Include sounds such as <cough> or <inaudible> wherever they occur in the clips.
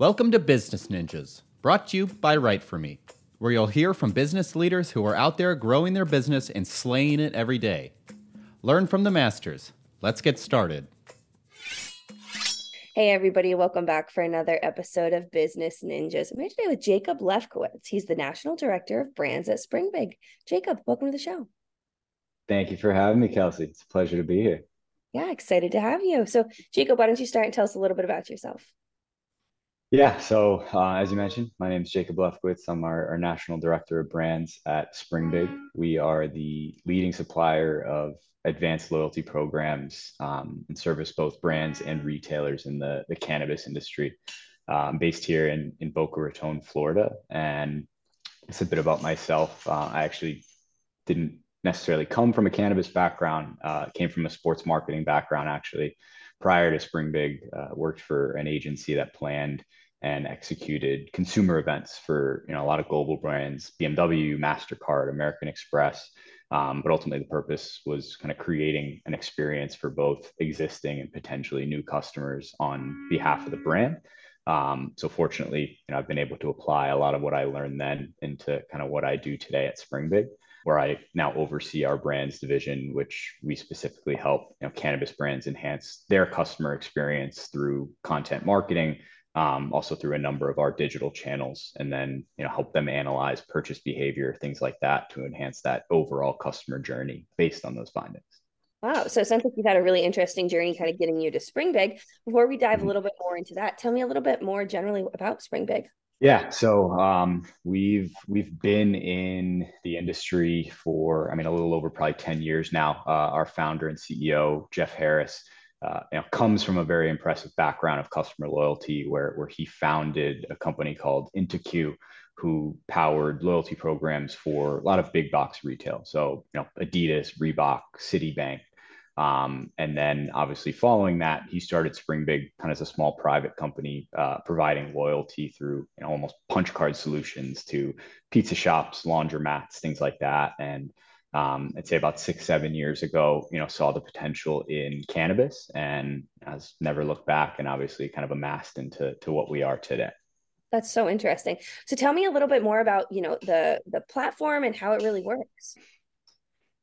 Welcome to Business Ninjas, brought to you by Write For Me, where you'll hear from business leaders who are out there growing their business and slaying it every day. Learn from the masters. Let's get started. Hey, everybody, welcome back for another episode of Business Ninjas. I'm here today with Jacob Lefkowitz. He's the National Director of Brands at Springbig. Jacob, welcome to the show. Thank you for having me, Kelsey. It's a pleasure to be here. Yeah, excited to have you. So, Jacob, why don't you start and tell us a little bit about yourself? Yeah, so uh, as you mentioned, my name is Jacob Lefkowitz. I'm our, our, National Director of Brands at Springbig. We are the leading supplier of advanced loyalty programs um, and service both brands and retailers in the, the cannabis industry. I'm based here in, in Boca Raton, Florida. And it's a bit about myself. Uh, I actually didn't necessarily come from a cannabis background, uh, came from a sports marketing background, actually prior to Springbig, uh, worked for an agency that planned and executed consumer events for you know a lot of global brands, BMW, Mastercard, American Express. Um, but ultimately, the purpose was kind of creating an experience for both existing and potentially new customers on behalf of the brand. Um, so fortunately, you know, I've been able to apply a lot of what I learned then into kind of what I do today at Springbig where I now oversee our brands division, which we specifically help you know, cannabis brands enhance their customer experience through content marketing, um, also through a number of our digital channels, and then you know help them analyze purchase behavior, things like that, to enhance that overall customer journey based on those findings. Wow. So it sounds like you've had a really interesting journey kind of getting you to Springbig. Before we dive mm-hmm. a little bit more into that, tell me a little bit more generally about Springbig. Yeah, so um, we've we've been in the industry for I mean a little over probably ten years now. Uh, our founder and CEO Jeff Harris, uh, you know, comes from a very impressive background of customer loyalty, where where he founded a company called IntoQ, who powered loyalty programs for a lot of big box retail. So you know Adidas, Reebok, Citibank, um, and then obviously following that, he started Springbig kind of as a small private company, uh, providing loyalty through you know, almost punch card solutions to pizza shops, laundromats, things like that. And um, I'd say about six, seven years ago, you know, saw the potential in cannabis and has never looked back and obviously kind of amassed into to what we are today. That's so interesting. So tell me a little bit more about, you know, the the platform and how it really works.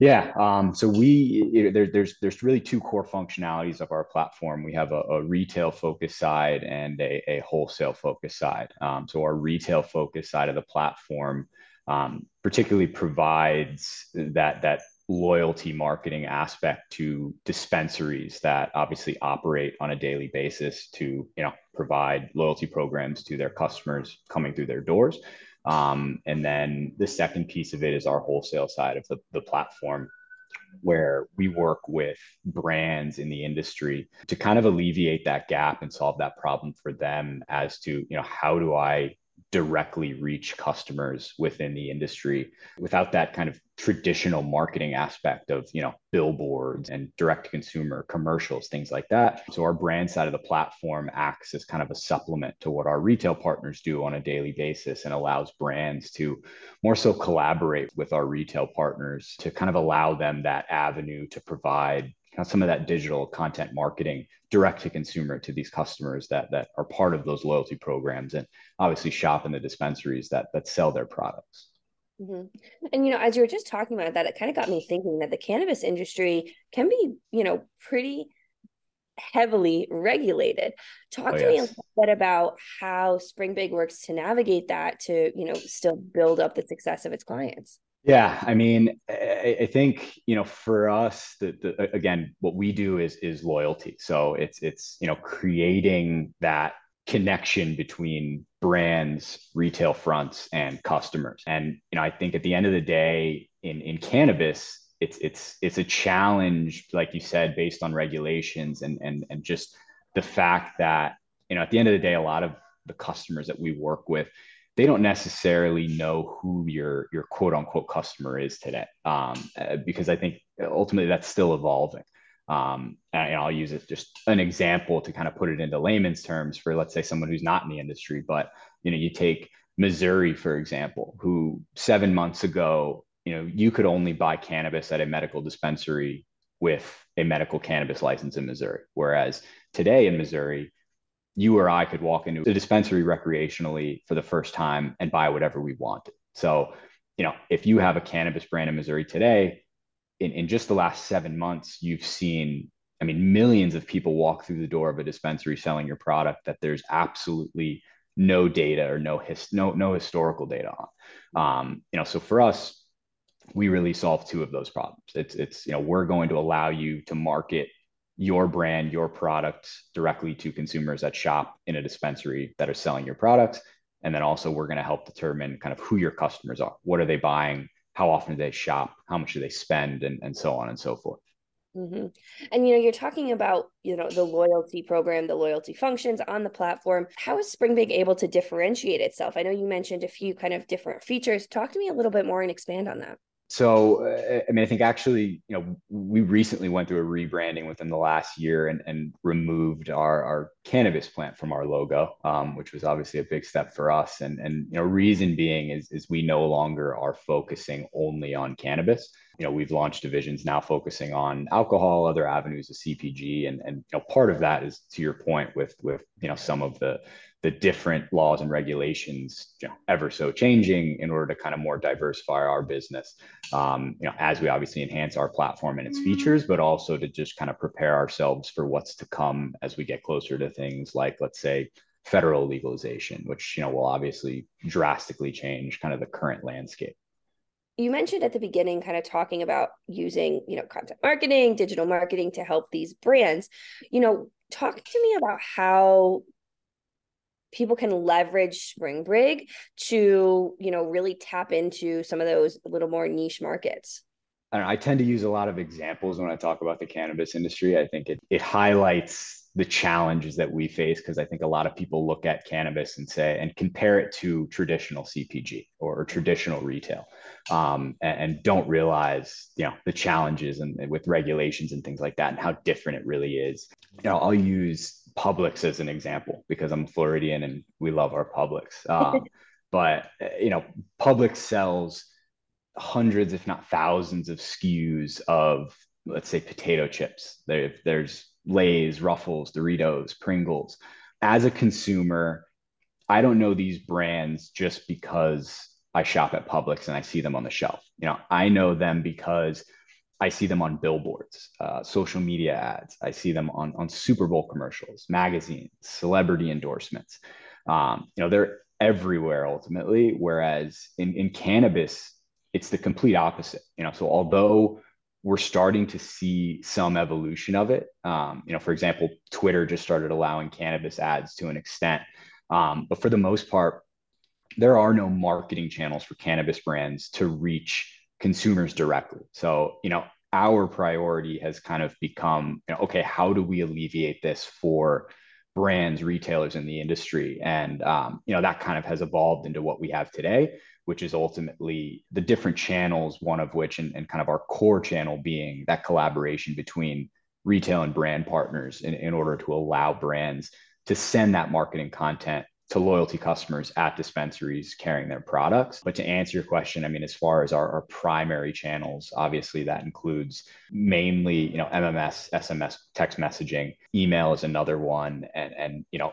Yeah. Um, so we there, there's there's really two core functionalities of our platform. We have a, a retail focus side and a, a wholesale focus side. Um, so our retail focus side of the platform um, particularly provides that that loyalty marketing aspect to dispensaries that obviously operate on a daily basis to you know provide loyalty programs to their customers coming through their doors um, and then the second piece of it is our wholesale side of the, the platform, where we work with brands in the industry to kind of alleviate that gap and solve that problem for them as to, you know, how do I directly reach customers within the industry without that kind of traditional marketing aspect of you know billboards and direct to consumer commercials things like that. So our brand side of the platform acts as kind of a supplement to what our retail partners do on a daily basis and allows brands to more so collaborate with our retail partners to kind of allow them that avenue to provide some of that digital content marketing direct to consumer to these customers that that are part of those loyalty programs and obviously shop in the dispensaries that that sell their products. Mm-hmm. And you know, as you were just talking about that, it kind of got me thinking that the cannabis industry can be, you know, pretty heavily regulated. Talk oh, to yes. me a little bit about how Springbig works to navigate that to, you know, still build up the success of its clients. Yeah, I mean, I, I, think you know, for us, the, the again, what we do is is loyalty. So it's it's you know, creating that connection between brands, retail fronts, and customers. And you know, I think at the end of the day, in in cannabis, it's it's it's a challenge, like you said, based on regulations and and and just the fact that you know, at the end of the day, a lot of the customers that we work with they don't necessarily know who your your quote unquote customer is today. Um, uh, because i think ultimately that's still evolving. Um, and i'll use it just an example to kind of put it into layman's terms for let's say someone who's not in the industry. But you know you take missouri for example who seven months ago you know you could only buy cannabis at a medical dispensary with a medical cannabis license in missouri. Whereas today in missouri you or I could walk into a dispensary recreationally for the first time and buy whatever we wanted. So, you know, if you have a cannabis brand in Missouri today, in, in just the last seven months, you've seen, I mean, millions of people walk through the door of a dispensary selling your product that there's absolutely no data or no his, no no historical data on. Um, you know, so for us, we really solve two of those problems. It's it's you know we're going to allow you to market your brand, your product directly to consumers that shop in a dispensary that are selling your products. And then also, we're going to help determine kind of who your customers are. What are they buying? How often do they shop? How much do they spend? And, and so on and so forth. Mm-hmm. And you know, you're talking about you know the loyalty program, the loyalty functions on the platform. How is Springbig able to differentiate itself? I know you mentioned a few kind of different features. Talk to me a little bit more and expand on that so uh, i mean i think actually you know we recently went through a rebranding within the last year and, and removed our, our cannabis plant from our logo um, which was obviously a big step for us. And and you know reason being is is we no longer are focusing only on cannabis. You know we've launched divisions now focusing on alcohol other avenues of cpg and and you know part of that is to your point with with you know some of the the different laws and regulations you know, ever so changing in order to kind of more diversify our business um, you know as we obviously enhance our platform and its mm-hmm. features but also to just kind of prepare ourselves for what's to come as we get closer to things like let's say federal legalization which you know will obviously drastically change kind of the current landscape you mentioned at the beginning kind of talking about using you know content marketing digital marketing to help these brands you know talk to me about how people can leverage Springbig to, you know, really tap into some of those little more niche markets? I, know, I tend to use a lot of examples when I talk about the cannabis industry. I think it, it highlights the challenges that we face because I think a lot of people look at cannabis and say and compare it to traditional CPG or, or traditional retail, um, and, and, don't realize you know the challenges and, and, with regulations and things like that and how different it really is. You know, I'll use Publix as an example because I'm Floridian and we love our Publix. <laughs> Um, but you know, Publix sells hundreds, if not thousands, of SKUs of let's say potato chips. There, there's Lay's, Ruffles, Doritos, Pringles. As a consumer, I don't know these brands just because I shop at Publix and I see them on the shelf. You know, I know them because I see them on billboards, uh, social media ads. I see them on, on Super Bowl commercials, magazines, celebrity endorsements. Um, you know, they're everywhere ultimately. Whereas in, in cannabis, it's the complete opposite. You know, so although we're starting to see some evolution of it, um, you know, for example, Twitter just started allowing cannabis ads to an extent. Um, but for the most part, there are no marketing channels for cannabis brands to reach consumers directly. So, you know, our priority has kind of become, you know, okay, how do we alleviate this for brands, retailers in the industry? And, um, you know, that kind of has evolved into what we have today, which is ultimately the different channels, one of which, and, and kind of our core channel being that collaboration between retail and brand partners in, in order to allow brands to send that marketing content to loyalty customers at dispensaries carrying their products. But to answer your question, I mean, as far as our, our, primary channels, obviously that includes mainly, you know, MMS, SMS, text messaging, email is another one, and and you know,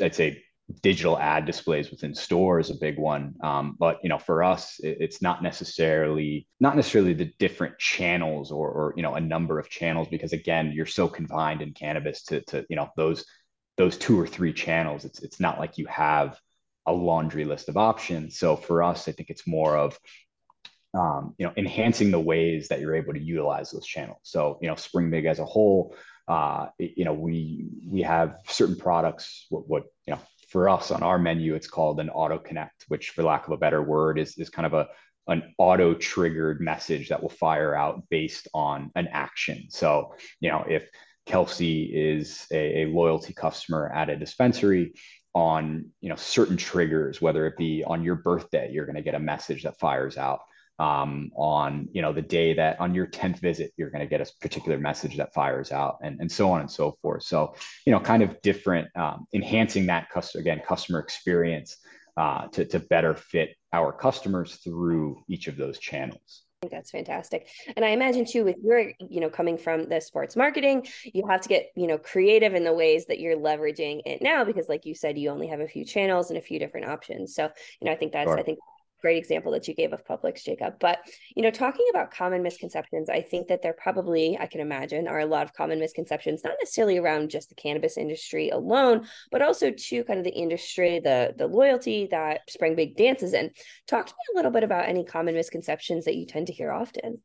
I'd say digital ad displays within stores a big one. Um, but you know, for us, it, it's not necessarily not necessarily the different channels or or you know a number of channels because again, you're so confined in cannabis to to you know those those two or three channels. It's it's not like you have a laundry list of options. So for us, I think it's more of um, you know enhancing the ways that you're able to utilize those channels. So you know Springbig as a whole, uh, you know we we have certain products. What, what you know for us on our menu, it's called an auto connect, which for lack of a better word is is kind of a an auto triggered message that will fire out based on an action. So, you know, if Kelsey is a, a loyalty customer at a dispensary on you know certain triggers, whether it be on your birthday, you're going to get a message that fires out. Um, on you know the day that on your 10th visit you're going to get a particular message that fires out and, and so on and so forth so you know kind of different um, enhancing that customer again customer experience uh, to, to better fit our customers through each of those channels think that's fantastic. And I imagine too, with your, you know, coming from the sports marketing, you have to get, you know, creative in the ways that you're leveraging it now, because like you said, you only have a few channels and a few different options. So, you know, I think that's, sure. I think great example that you gave of Publix, Jacob. But you know, talking about common misconceptions, I think that there probably, I can imagine, are a lot of common misconceptions, not necessarily around just the cannabis industry alone, but also to kind of the industry, the the loyalty that Springbig dances in. Talk to me a little bit about any common misconceptions that you tend to hear often.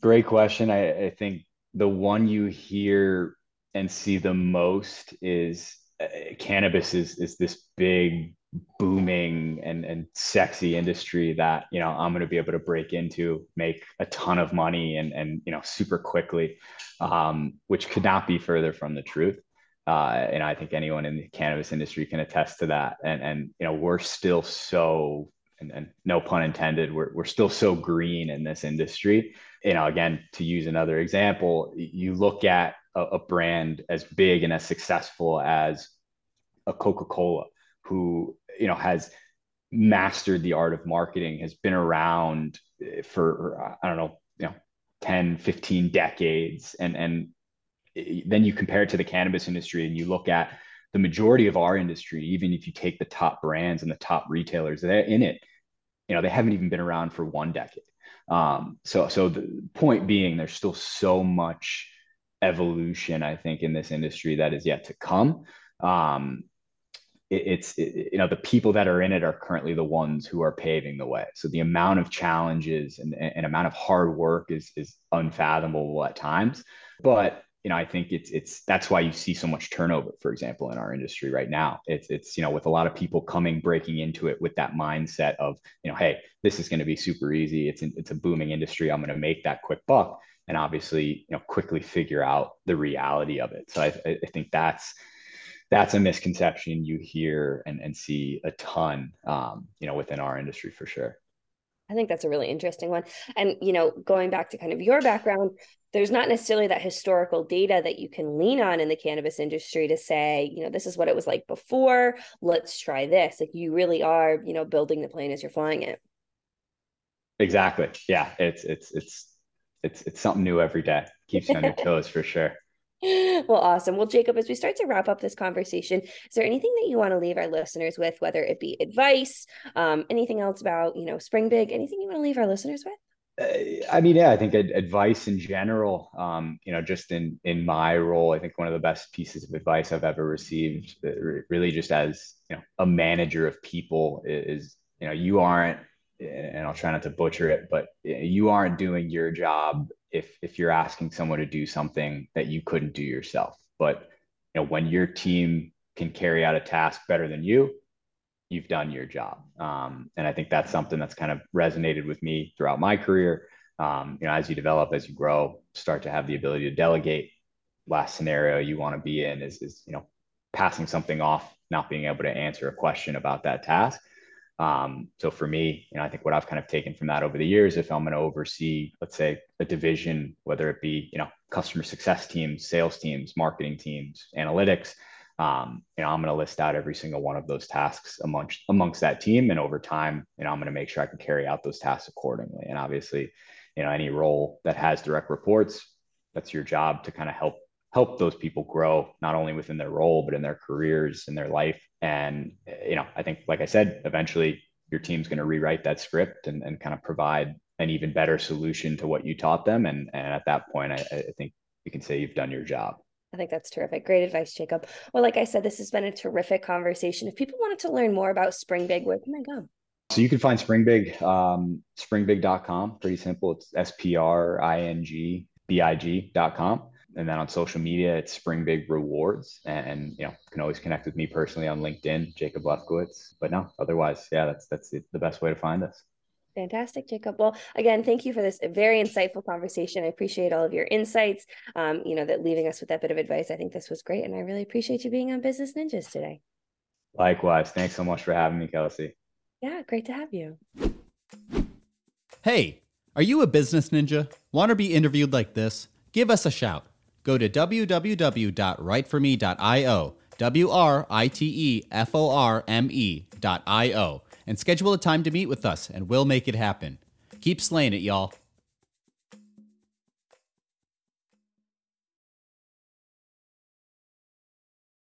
Great question. I, I think the one you hear and see the most is uh, cannabis is is this big booming and and sexy industry that you know I'm going to be able to break into, make a ton of money and and you know super quickly, um, which could not be further from the truth. Uh, and I think anyone in the cannabis industry can attest to that. And and you know we're still so and, and no pun intended, we're we're still so green in this industry. You know, again, to use another example, you look at a, a brand as big and as successful as a Coca Cola who you know has mastered the art of marketing has been around for i don't know you know 10 15 decades. And and then you compare it to the cannabis industry and you look at the majority of our industry even if you take the top brands and the top retailers they're in it you know they haven't even been around for one decade. Um, so so the point being there's still so much evolution i think in this industry that is yet to come. Um, it, it's it, you know the people that are in it are currently the ones who are paving the way. So the amount of challenges and, and amount of hard work is is unfathomable at times. But you know i think it's it's that's why you see so much turnover for example in our industry right now. It's it's you know with a lot of people coming breaking into it with that mindset of you know hey this is going to be super easy. It's an, it's a booming industry. I'm going to make that quick buck and obviously you know quickly figure out the reality of it. So i, I think that's that's a misconception you hear and, and see a ton, um, you know, within our industry for sure. I think that's a really interesting one. And, you know, going back to kind of your background, there's not necessarily that historical data that you can lean on in the cannabis industry to say, you know, this is what it was like before. Let's try this. Like you really are, you know, building the plane as you're flying it. Exactly. Yeah. It's, it's, it's, it's, it's something new every day. Keeps you on your <laughs> toes for sure. <laughs> well, awesome. Well, Jacob, as we start to wrap up this conversation, is there anything that you want to leave our listeners with, whether it be advice, um, anything else about, you know, Springbig, anything you want to leave our listeners with? Uh, I mean, yeah, I think advice in general, um, you know, just in in my role, I think one of the best pieces of advice I've ever received, uh, really just as you know, a manager of people, is you know, you aren't, and I'll try not to butcher it, but you aren't doing your job if if you're asking someone to do something that you couldn't do yourself. But you know, when your team can carry out a task better than you, you've done your job. Um, and I think that's something that's kind of resonated with me throughout my career. Um, you know, as you develop, as you grow, start to have the ability to delegate. Last scenario you want to be in is, is you know passing something off, not being able to answer a question about that task. Um, so for me, you know, I think what I've kind of taken from that over the years, if I'm going to oversee, let's say, a division, whether it be you know customer success teams, sales teams, marketing teams, analytics, um, you know, I'm going to list out every single one of those tasks amongst amongst that team, and over time, you know, I'm going to make sure I can carry out those tasks accordingly. And obviously, you know, any role that has direct reports, that's your job to kind of help help those people grow not only within their role but in their careers in their life and you know i think like i said eventually your team's going to rewrite that script and, and kind of provide an even better solution to what you taught them and, and at that point I, I think you can say you've done your job I think that's terrific. Great advice, Jacob. Well, like I said, this has been a terrific conversation. If people wanted to learn more about Springbig, where can they go? So you can find Springbig, um, springbig.com. Pretty simple. It's S P R I N G B I G.com and then on social media, it's Spring Big Rewards. And, you know, can always connect with me personally on LinkedIn, Jacob Lefkowitz. But no, otherwise, yeah, that's that's the, the best way to find us. Fantastic, Jacob. Well, again, thank you for this very insightful conversation. I appreciate all of your insights. Um, you know, that leaving us with that bit of advice. I think this was great, and I really appreciate you being on Business Ninjas today. Likewise. Thanks so much for having me, Kelsey. Yeah, great to have you. Hey, are you a business ninja? Want to be interviewed like this? Give us a shout go to www.writeforme.io, W R I T E F O R M E.io, and schedule a time to meet with us, and we'll make it happen. Keep slaying it, y'all.